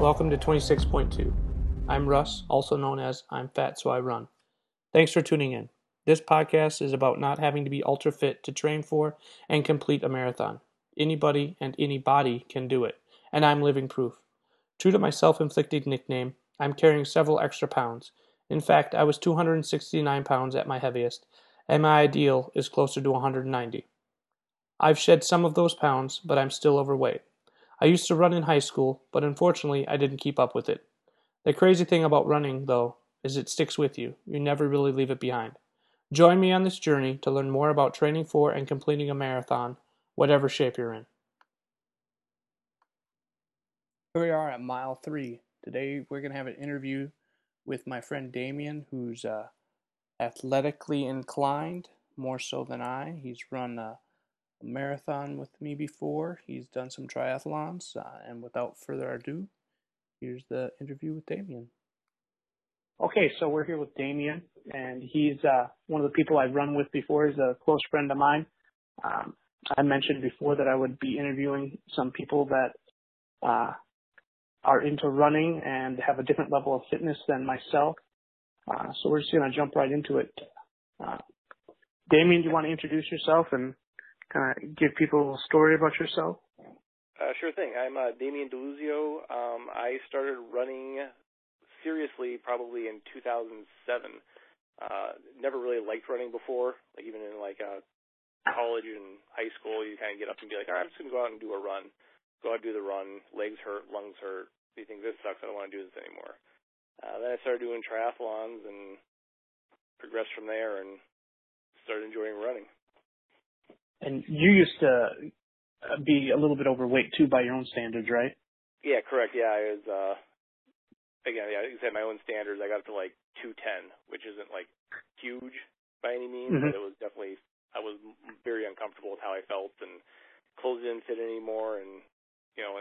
Welcome to 26.2. I'm Russ, also known as I'm Fat So I Run. Thanks for tuning in. This podcast is about not having to be ultra fit to train for and complete a marathon. Anybody and any body can do it, and I'm living proof. True to my self inflicted nickname, I'm carrying several extra pounds. In fact, I was 269 pounds at my heaviest, and my ideal is closer to 190. I've shed some of those pounds, but I'm still overweight. I used to run in high school, but unfortunately I didn't keep up with it. The crazy thing about running, though, is it sticks with you. You never really leave it behind. Join me on this journey to learn more about training for and completing a marathon, whatever shape you're in. Here we are at mile three. Today we're going to have an interview with my friend Damien, who's uh, athletically inclined, more so than I. He's run a, a marathon with me before, he's done some triathlons, uh, and without further ado, here's the interview with Damien. Okay, so we're here with Damien, and he's uh, one of the people I've run with before. He's a close friend of mine. Um, I mentioned before that I would be interviewing some people that uh, are into running and have a different level of fitness than myself. Uh, so we're just going to jump right into it. Uh, Damien, do you want to introduce yourself and kind of give people a little story about yourself? Uh, sure thing. I'm uh, Damien Deluzio. Um, I started running seriously probably in 2007. Uh, never really liked running before, like even in like uh, college and high school, you kind of get up and be like, all right, I'm just going to go out and do a run. Go out and do the run. Legs hurt, lungs hurt. You think this sucks. I don't want to do this anymore. Uh, then I started doing triathlons and progressed from there and started enjoying running. And you used to be a little bit overweight too by your own standards, right? Yeah, correct. Yeah, I was, uh, again, yeah, I said my own standards. I got up to like 210, which isn't like huge by any means, mm-hmm. but it was definitely I was very uncomfortable with how I felt, and clothes didn't fit anymore. And you know,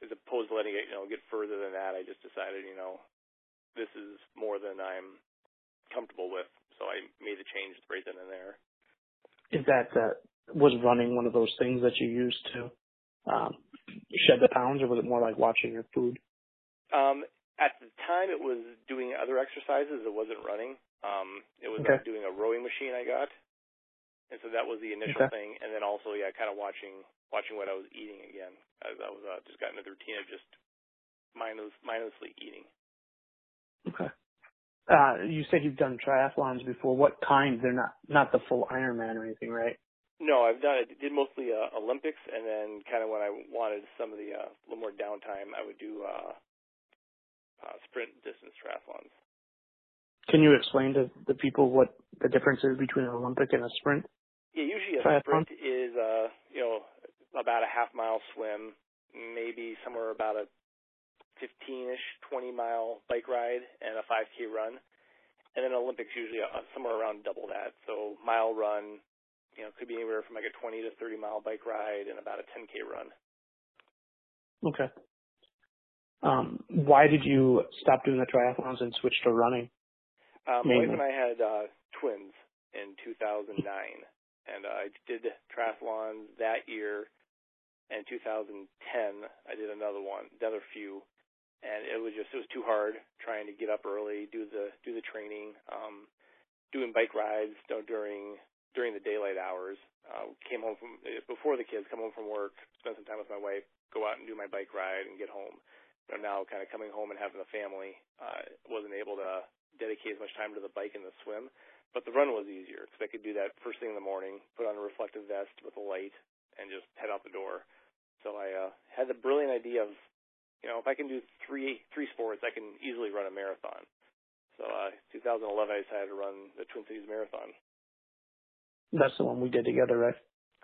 as opposed to letting it you know get further than that, I just decided you know this is more than I'm comfortable with, so I made the change right then and there. Is that uh, was running one of those things that you used to um, shed the pounds, or was it more like watching your food? Um, at the time, it was doing other exercises. It wasn't running. Um, it was okay. doing a rowing machine I got and so that was the initial okay. thing. And then also, yeah, kind of watching watching what I was eating again. As I was uh, just got into the routine of just mindless, mindlessly eating. Okay. Uh, you said you've done triathlons before. What kind? They're not not the full Ironman or anything, right? No, I've done. I did mostly uh, Olympics, and then kind of when I wanted some of the uh, a little more downtime, I would do uh, uh, sprint distance triathlons. Can you explain to the people what the difference is between an Olympic and a sprint? Yeah, usually a sprint is uh, you know, about a half mile swim, maybe somewhere about a 15ish, 20 mile bike ride, and a 5K run. And then Olympics usually uh, somewhere around double that. So mile run, you know, could be anywhere from like a 20 to 30 mile bike ride and about a 10K run. Okay. Um, why did you stop doing the triathlons and switch to running? Um, my wife and I had uh, twins in 2009 and uh, I did triathlons that year. And 2010, I did another one, another few, and it was just it was too hard trying to get up early, do the do the training, um, doing bike rides you know, during during the daylight hours. Uh, came home from before the kids, come home from work, spend some time with my wife, go out and do my bike ride, and get home. I'm now, kind of coming home and having a family, uh, wasn't able to dedicate as much time to the bike and the swim. But the run was easier because I could do that first thing in the morning, put on a reflective vest with a light, and just head out the door. So I uh, had the brilliant idea of, you know, if I can do three three sports, I can easily run a marathon. So uh, 2011, I decided to run the Twin Cities Marathon. That's the one we did together, right?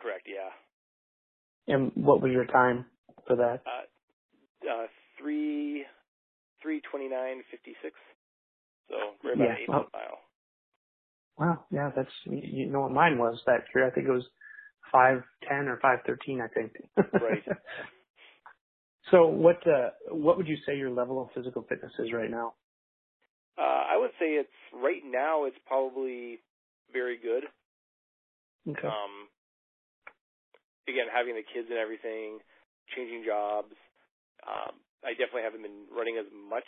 Correct. Yeah. And what was your time for that? Uh, uh, three three twenty nine fifty six. So right about yeah. eight well, mile. Wow, yeah, that's you know what mine was that year. I think it was five ten or five thirteen. I think. right. So what uh, what would you say your level of physical fitness is right now? Uh, I would say it's right now it's probably very good. Okay. Um, again, having the kids and everything, changing jobs, um, I definitely haven't been running as much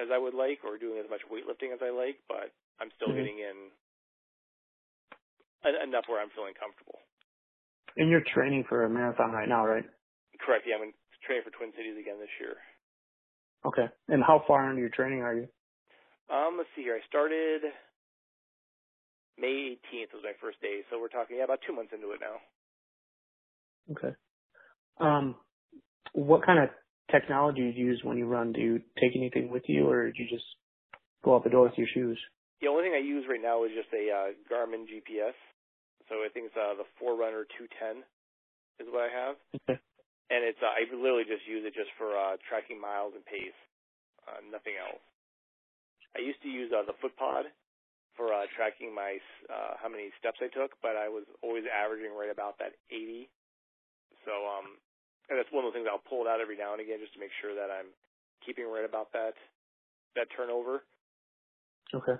as I would like or doing as much weightlifting as I like, but I'm still mm-hmm. getting in enough where I'm feeling comfortable. And you're training for a marathon right now, right? Correct. Yeah, I'm training for Twin Cities again this year. Okay. And how far into your training are you? Um, let's see here. I started May 18th was my first day, so we're talking yeah, about two months into it now. Okay. Um, what kind of technology do you use when you run? Do you take anything with you, or do you just go out the door with your shoes? The only thing I use right now is just a uh, Garmin GPS. So I think it's uh, the Forerunner 210 is what I have. Okay. And it's uh, I literally just use it just for uh, tracking miles and pace, uh, nothing else. I used to use uh, the FootPod for uh, tracking my uh, how many steps I took, but I was always averaging right about that 80. So um, and that's one of the things I'll pull it out every now and again just to make sure that I'm keeping right about that that turnover. Okay.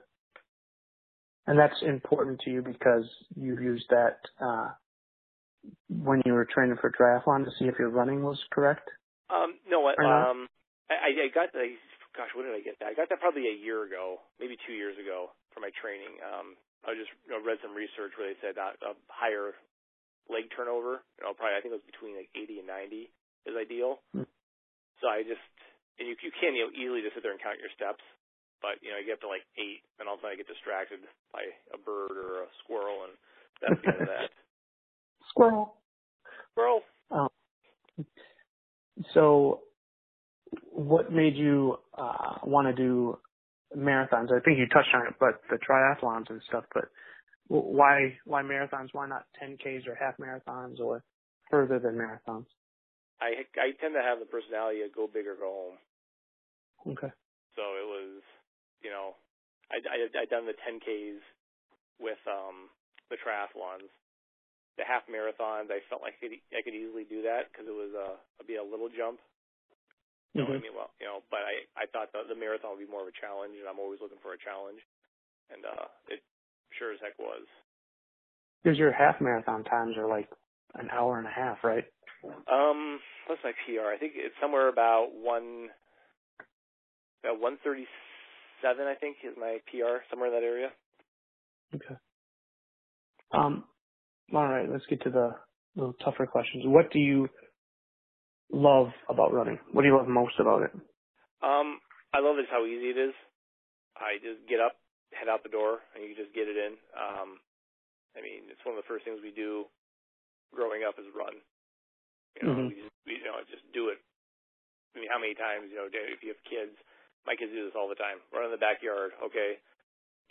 And that's important to you because you've used that uh, when you were training for triathlon to see if your running was correct. Um, no, um, I, I got the gosh, when did I get that? I got that probably a year ago, maybe two years ago for my training. Um, I just you know, read some research where they said that a higher leg turnover. You know, probably I think it was between like 80 and 90 is ideal. Mm. So I just and you you can you know easily just sit there and count your steps, but you know you get up to like eight, and all of a sudden I get distracted by a bird or a squirrel, and that's the end of that. Squirrel. Squirrel. Um, so, what made you uh, want to do marathons? I think you touched on it, but the triathlons and stuff. But why why marathons? Why not 10Ks or half marathons or further than marathons? I I tend to have the personality of go big or go home. Okay. So it was, you know, I I I done the 10Ks with um the triathlons. The half marathons, I felt like I could, I could easily do that because it was a it'd be a little jump. You know mm-hmm. what I mean? Well, you know, but I I thought the, the marathon would be more of a challenge, and I'm always looking for a challenge. And uh, it Sure as heck was. Because your half marathon times are like an hour and a half, right? Um, what's my PR? I think it's somewhere about one, about one thirty seven. I think is my PR somewhere in that area. Okay. Um. All right. Let's get to the little tougher questions. What do you love about running? What do you love most about it? Um, I love just how easy it is. I just get up, head out the door and you just get it in. Um, I mean, it's one of the first things we do growing up is run. You know, mm-hmm. we just we, you know just do it. I mean, how many times you know if you have kids? My kids do this all the time. Run in the backyard. Okay,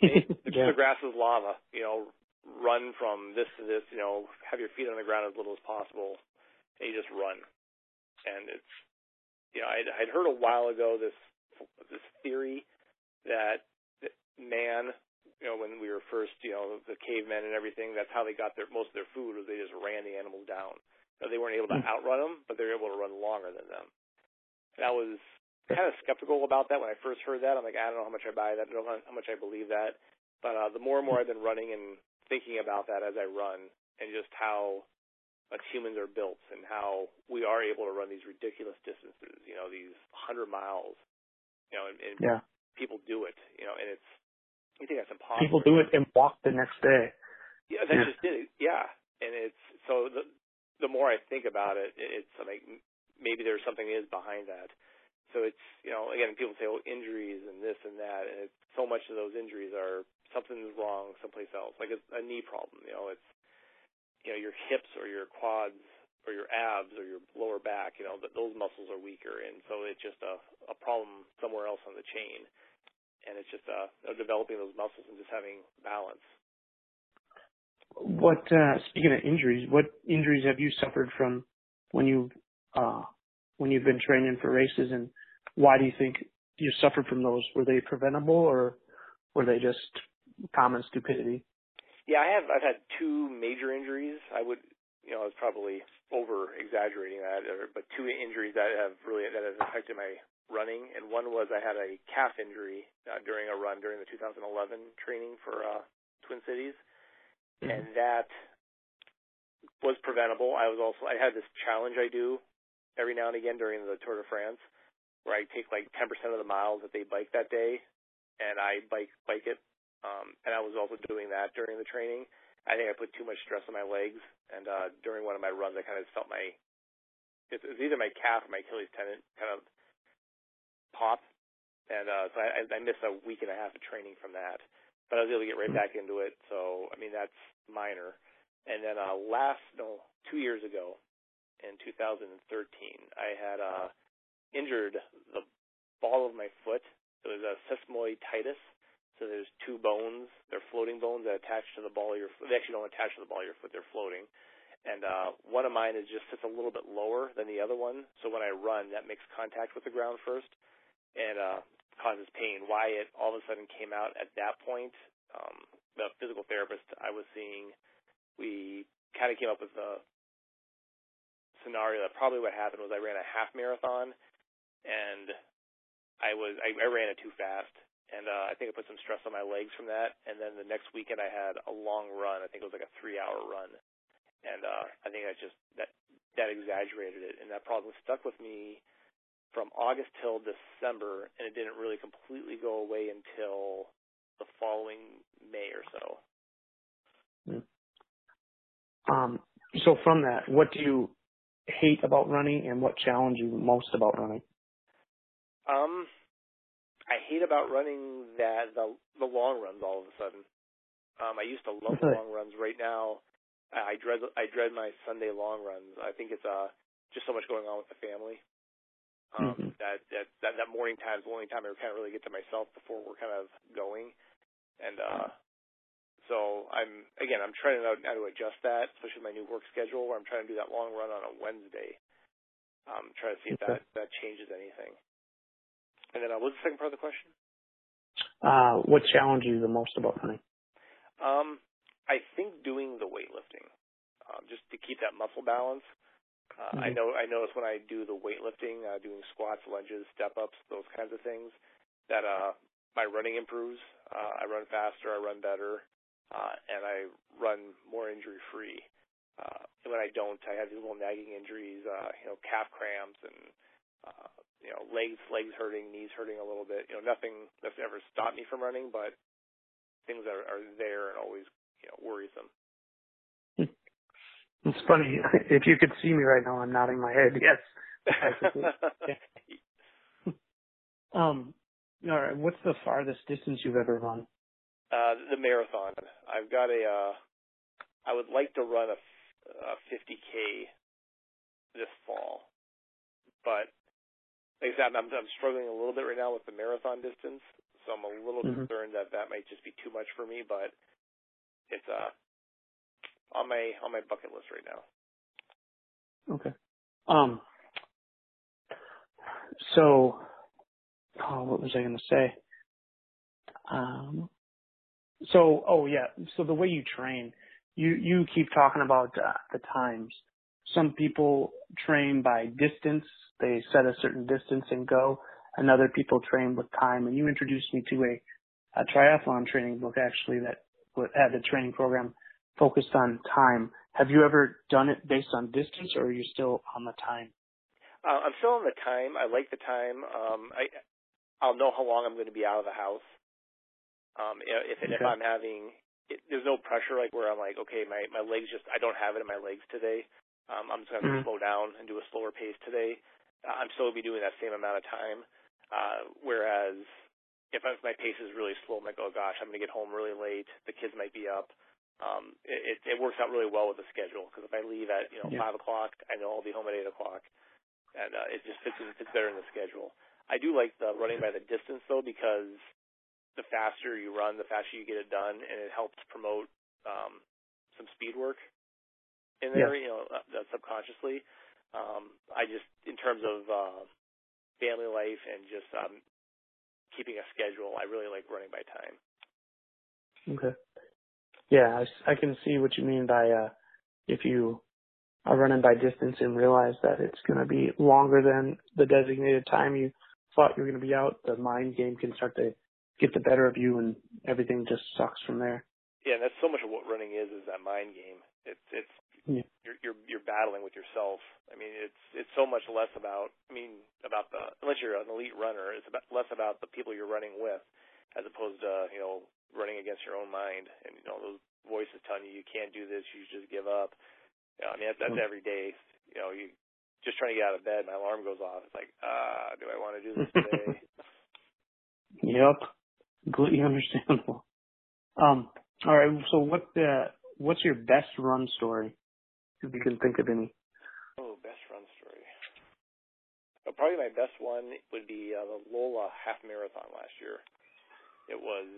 the, yeah. the grass is lava. You know, run from this to this. You know, have your feet on the ground as little as possible, and you just run. And it's you know I'd, I'd heard a while ago this this theory that man, you know, when we were first, you know, the cavemen and everything, that's how they got their most of their food was they just ran the animals down. Now, they weren't able to hmm. outrun them, but they were able to run longer than them. And I was kind of skeptical about that when I first heard that. I'm like, I don't know how much I buy that. I don't know how much I believe that. But uh, the more and more I've been running and thinking about that as I run, and just how us humans are built, and how we are able to run these ridiculous distances. You know, these hundred miles. You know, and, and yeah. people do it. You know, and it's you think that's impossible? People do it and walk the next day. Yeah, they yeah. just did it. Yeah, and it's so the the more I think about it, it's like maybe there's something is behind that. So it's you know again people say oh injuries and this and that and it's so much of those injuries are something's wrong someplace else like a, a knee problem you know it's you know your hips or your quads or your abs or your lower back you know that those muscles are weaker and so it's just a a problem somewhere else on the chain and it's just uh, developing those muscles and just having balance. What uh, speaking of injuries, what injuries have you suffered from when you uh, when you've been training for races, and why do you think you suffered from those? Were they preventable, or were they just common stupidity? Yeah, I have. I've had two major injuries. I would, you know, I was probably over exaggerating that, but two injuries that have really that have affected my running, and one was I had a calf injury uh, during a run during the 2011 training for uh, Twin Cities, mm-hmm. and that was preventable. I was also I had this challenge I do every now and again during the Tour de France, where I take like 10% of the miles that they bike that day, and I bike bike it. Um, and I was also doing that during the training. I think I put too much stress on my legs, and uh, during one of my runs, I kind of felt my it was either my calf or my Achilles tendon kind of pop, and uh, so I, I missed a week and a half of training from that. But I was able to get right back into it. So I mean that's minor. And then uh, last no two years ago, in 2013, I had uh, injured the ball of my foot. It was a sesamoiditis. So there's two bones. They're floating bones that attach to the ball of your foot. They actually don't attach to the ball of your foot. They're floating. And uh, one of mine is just sits a little bit lower than the other one. So when I run, that makes contact with the ground first and uh, causes pain. Why it all of a sudden came out at that point, um, the physical therapist I was seeing, we kind of came up with a scenario that probably what happened was I ran a half marathon and I was I, I ran it too fast and uh, I think I put some stress on my legs from that. And then the next weekend I had a long run. I think it was like a three hour run, and uh, I think that just that that exaggerated it, and that problem stuck with me from August till December, and it didn't really completely go away until the following May or so. Um, so from that, what do you hate about running, and what challenge you most about running? Um, I hate about running that the the long runs all of a sudden. Um, I used to love the long runs. Right now, I dread I dread my Sunday long runs. I think it's uh just so much going on with the family. Um, mm-hmm. that, that that that morning time is the only time I kind of really get to myself before we're kind of going, and uh, so I'm again I'm trying to how to adjust that, especially my new work schedule where I'm trying to do that long run on a Wednesday. Um, trying to see if that that changes anything. And then uh, what was the second part of the question? Uh, what challenged you the most about running? Um, I think doing the weightlifting, um, just to keep that muscle balance. Uh, mm-hmm. I know I notice when I do the weightlifting, uh, doing squats, lunges, step ups, those kinds of things, that uh, my running improves. Uh, I run faster, I run better, uh, and I run more injury free. Uh, when I don't, I have these little nagging injuries, uh, you know, calf cramps and uh, you know legs legs hurting, knees hurting a little bit. You know, nothing that's ever stopped me from running, but things are, are there and always you know worrisome. It's funny. If you could see me right now, I'm nodding my head. Yes. um. All right. What's the farthest distance you've ever run? Uh, the marathon. I've got a. Uh, I would like to run a, a 50k this fall, but like I said, I'm, I'm struggling a little bit right now with the marathon distance, so I'm a little mm-hmm. concerned that that might just be too much for me. But it's uh on my on my bucket list right now. Okay. Um. So, oh, what was I going to say? Um. So, oh yeah. So the way you train, you you keep talking about uh, the times. Some people train by distance. They set a certain distance and go. And other people train with time. And you introduced me to a, a triathlon training book actually that had a training program focused on time. Have you ever done it based on distance, or are you still on the time? Uh, I'm still on the time. I like the time. Um, I I'll know how long I'm going to be out of the house. Um, if okay. if I'm having, it, there's no pressure like where I'm like, okay, my my legs just I don't have it in my legs today. Um, I'm just going to mm-hmm. slow down and do a slower pace today. Uh, I'm still going to be doing that same amount of time. Uh, whereas if, if my pace is really slow, I'm like, oh gosh, I'm going to get home really late. The kids might be up um, it, it works out really well with the schedule because if I leave at you know yeah. five o'clock, I know I'll be home at eight o'clock, and uh, it just fits fits better in the schedule. I do like the running by the distance though because the faster you run, the faster you get it done, and it helps promote um, some speed work in there. Yeah. You know, uh, subconsciously. Um, I just in terms of uh, family life and just um, keeping a schedule, I really like running by time. Okay. Yeah, I, I can see what you mean by uh, if you are running by distance and realize that it's going to be longer than the designated time you thought you were going to be out, the mind game can start to get the better of you, and everything just sucks from there. Yeah, and that's so much of what running is is that mind game. It's it's yeah. you're you're you're battling with yourself. I mean, it's it's so much less about. I mean, about the unless you're an elite runner, it's about less about the people you're running with, as opposed to you know running against your own mind and you know those voices telling you you can't do this, you just give up. You know, I mean, that's, that's mm-hmm. every day. You know, you just trying to get out of bed, my alarm goes off. It's like, ah, do I want to do this today? yep, completely understandable. Um, all right. So what uh, what's your best run story, if you can think of any? Oh, best run story. Well, probably my best one would be uh, the Lola half marathon last year. It was.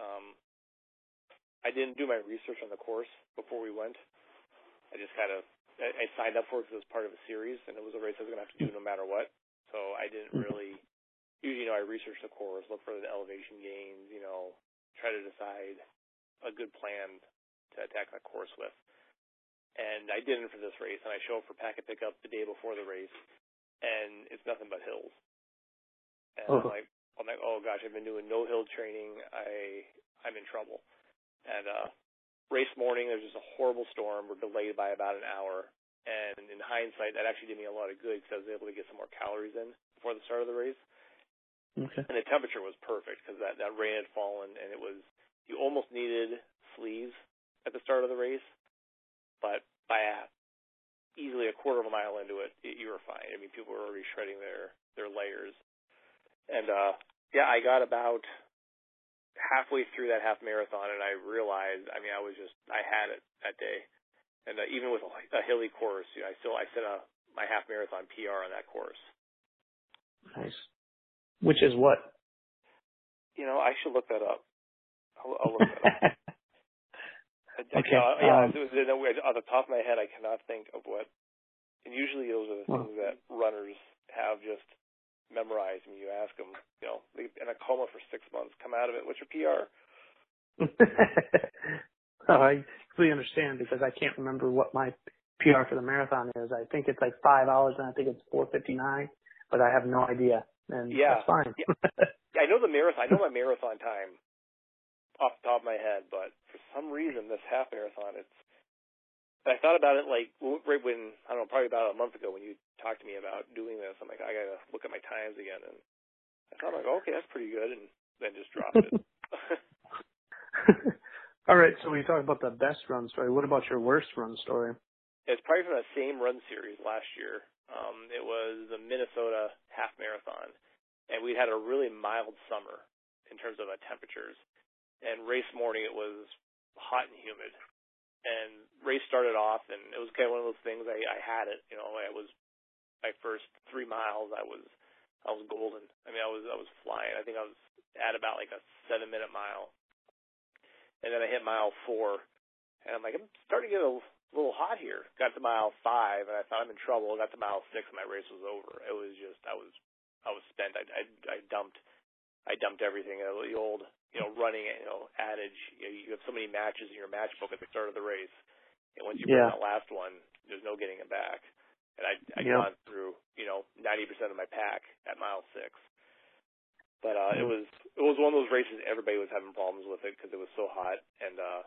Um, I didn't do my research on the course before we went. I just kind of I, I signed up for it because it was part of a series, and it was a race I was going to have to do no matter what. So I didn't mm-hmm. really. Usually, you know, I research the course, look for the elevation gains, you know, try to decide a good plan to attack that course with. And I didn't for this race, and I show up for packet pickup the day before the race, and it's nothing but hills. And oh. I'm like, I'm like, oh gosh, I've been doing no hill training. I I'm in trouble. And uh race morning, there's just a horrible storm. We're delayed by about an hour. And in hindsight, that actually did me a lot of good because I was able to get some more calories in before the start of the race. Okay. And the temperature was perfect because that, that rain had fallen and it was, you almost needed sleeves at the start of the race. But by a, easily a quarter of a mile into it, it, you were fine. I mean, people were already shredding their, their layers. And, uh, yeah, I got about halfway through that half marathon, and I realized, I mean, I was just, I had it that day, and uh, even with a, a hilly course, you know, I still, I set a my half marathon PR on that course. Nice. Which is what? You know, I should look that up. I'll, I'll look that up. okay. Uh, yeah, um, on the top of my head, I cannot think of what. And usually, those are the well, things that runners have just memorize them. You ask them, you know, in a coma for six months, come out of it. What's your PR? oh, I completely understand because I can't remember what my PR for the marathon is. I think it's like five hours and I think it's four fifty nine, but I have no idea. And yeah, that's fine. yeah. I know the marathon. I know my marathon time off the top of my head, but for some reason, this half marathon, it's I thought about it like right when I don't know, probably about a month ago when you talked to me about doing this. I'm like, I gotta look at my times again, and I thought like, okay, that's pretty good, and then just dropped it. All right, so we talked about the best run story. What about your worst run story? It's probably from the same run series last year. Um, it was the Minnesota half marathon, and we had a really mild summer in terms of uh, temperatures. And race morning, it was hot and humid and race started off, and it was kind of one of those things. I, I had it, you know. I was my first three miles. I was I was golden. I mean, I was I was flying. I think I was at about like a seven minute mile, and then I hit mile four, and I'm like, I'm starting to get a little hot here. Got to mile five, and I thought I'm in trouble. Got to mile six, and my race was over. It was just I was I was spent. I I, I dumped I dumped everything. The old you know, running, you know, adage, you, know, you have so many matches in your match book at the start of the race, and once you yeah. that last one, there's no getting it back. And I I yeah. gone through, you know, 90% of my pack at mile six. But uh, it was it was one of those races everybody was having problems with it because it was so hot, and uh,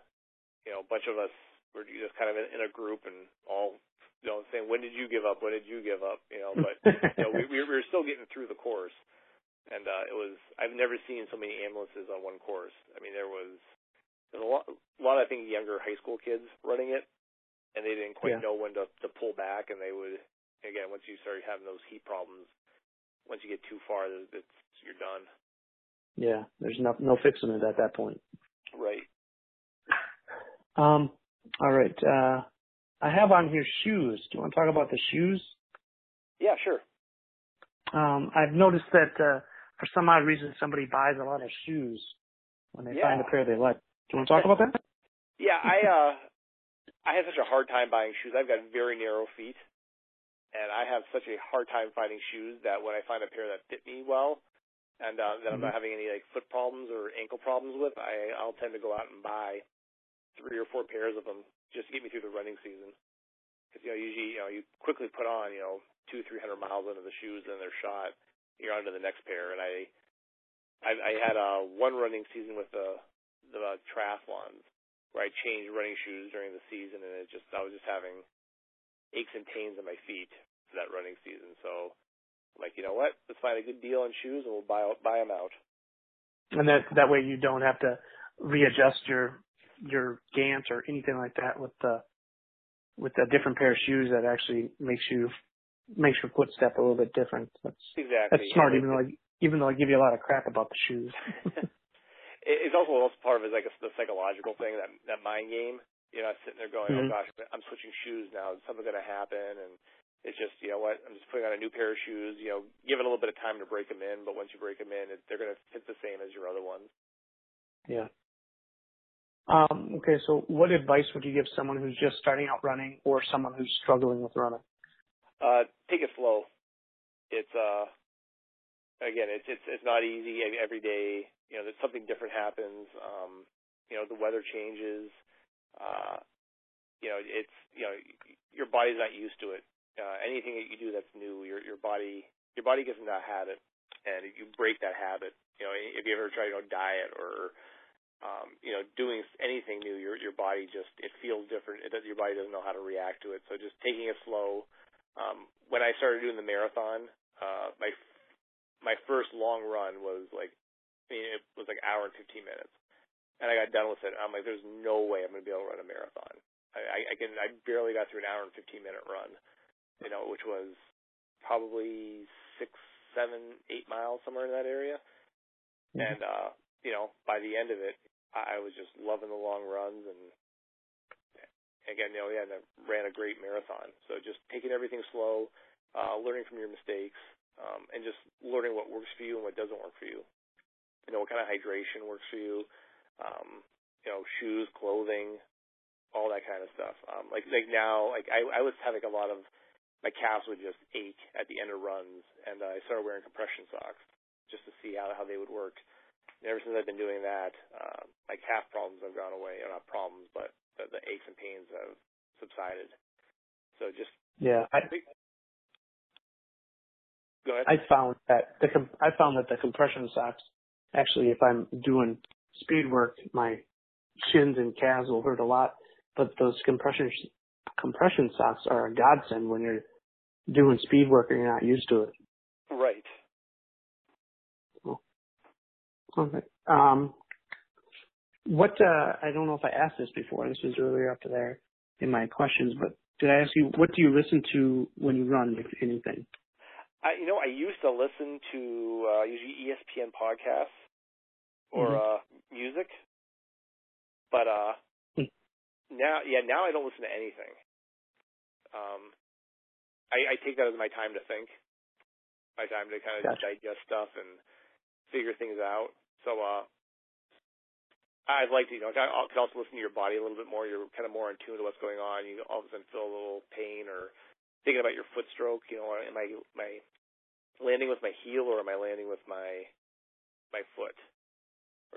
you know, a bunch of us were just kind of in, in a group and all you know saying, "When did you give up? When did you give up?" You know, but you know, we we were still getting through the course and uh, it was I've never seen so many ambulances on one course. I mean, there was a lot, a lot I think younger high school kids running it, and they didn't quite yeah. know when to to pull back, and they would again once you start having those heat problems, once you get too far, it's you're done. Yeah, there's no no fixing it at that point. Right. Um. All right. Uh, I have on here shoes. Do you want to talk about the shoes? Yeah, sure. Um, I've noticed that uh, for some odd reason, somebody buys a lot of shoes when they yeah. find a pair they like. Do you want to talk about that? Yeah, I uh, I have such a hard time buying shoes. I've got very narrow feet, and I have such a hard time finding shoes that when I find a pair that fit me well, and uh, that mm-hmm. I'm not having any like foot problems or ankle problems with, I I'll tend to go out and buy three or four pairs of them just to get me through the running season. Because you know usually you know you quickly put on you know two three hundred miles into the shoes and they're shot you're on to the next pair. And I, I, I had a one running season with the the uh, triathlons where I changed running shoes during the season, and it just I was just having aches and pains in my feet for that running season. So I'm like, you know what? Let's find a good deal on shoes, and we'll buy buy them out. And that that way you don't have to readjust your your gait or anything like that with the with a different pair of shoes that actually makes you makes your footstep a little bit different. That's exactly that's smart, even though I, even though I give you a lot of crap about the shoes. it's also also part of it is like a, the psychological thing that that mind game. You know, I'm sitting there going, oh, mm-hmm. "Oh gosh, I'm switching shoes now. Is something going to happen?" And it's just, you know what? I'm just putting on a new pair of shoes. You know, give it a little bit of time to break them in, but once you break them in, it, they're going to fit the same as your other ones. Yeah. Um, okay, so what advice would you give someone who's just starting out running or someone who's struggling with running? Uh, take it slow. It's uh, again, it's it's it's not easy every day. You know, that something different happens. Um, you know, the weather changes. Uh, you know, it's you know, your body's not used to it. Uh, anything that you do that's new, your your body your body gets into that habit, and you break that habit. You know, if you ever try to go diet or um, you know, doing anything new, your your body just it feels different. It does, your body doesn't know how to react to it. So just taking it slow. Um, when I started doing the marathon, uh, my my first long run was like, I mean, it was like hour and 15 minutes, and I got done with it. I'm like, there's no way I'm going to be able to run a marathon. I, I, I can I barely got through an hour and 15 minute run, you know, which was probably six, seven, eight miles somewhere in that area. Mm-hmm. And uh, you know, by the end of it, I was just loving the long runs and again, you know, yeah, I ran a great marathon. So just taking everything slow, uh, learning from your mistakes, um, and just learning what works for you and what doesn't work for you. You know, what kind of hydration works for you, um, you know, shoes, clothing, all that kind of stuff. Um, like, like now, like I, I was having a lot of, my calves would just ache at the end of runs and uh, I started wearing compression socks just to see how, how they would work. And ever since I've been doing that, uh, my calf problems have gone away. Or not problems, but the, the aches and pains have subsided. So just yeah, I, go ahead. I found that the I found that the compression socks actually, if I'm doing speed work, my shins and calves will hurt a lot. But those compression compression socks are a godsend when you're doing speed work and you're not used to it. Right. Okay. Um, what uh, I don't know if I asked this before. This was earlier up there in my questions, but did I ask you what do you listen to when you run, if anything? I, you know, I used to listen to uh, usually ESPN podcasts or mm-hmm. uh, music, but uh, mm. now, yeah, now I don't listen to anything. Um, I, I take that as my time to think, my time to kind of gotcha. digest stuff and figure things out. So uh, I'd like to, you know, I could also listen to your body a little bit more. You're kind of more in tune to what's going on. You all of a sudden feel a little pain or thinking about your foot stroke. You know, am I my landing with my heel or am I landing with my my foot?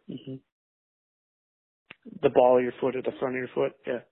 Mm-hmm. The ball of your foot or the front of your foot. Yeah.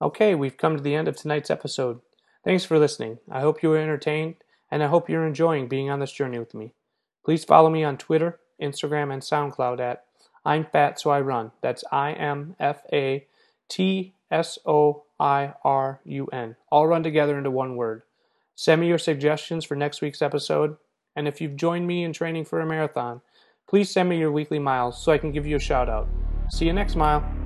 Okay, we've come to the end of tonight's episode. Thanks for listening. I hope you were entertained, and I hope you're enjoying being on this journey with me. Please follow me on Twitter, Instagram, and SoundCloud at I'm Fat So I Run. That's I M F A T S O I R U N. All run together into one word. Send me your suggestions for next week's episode, and if you've joined me in training for a marathon, please send me your weekly miles so I can give you a shout out. See you next mile.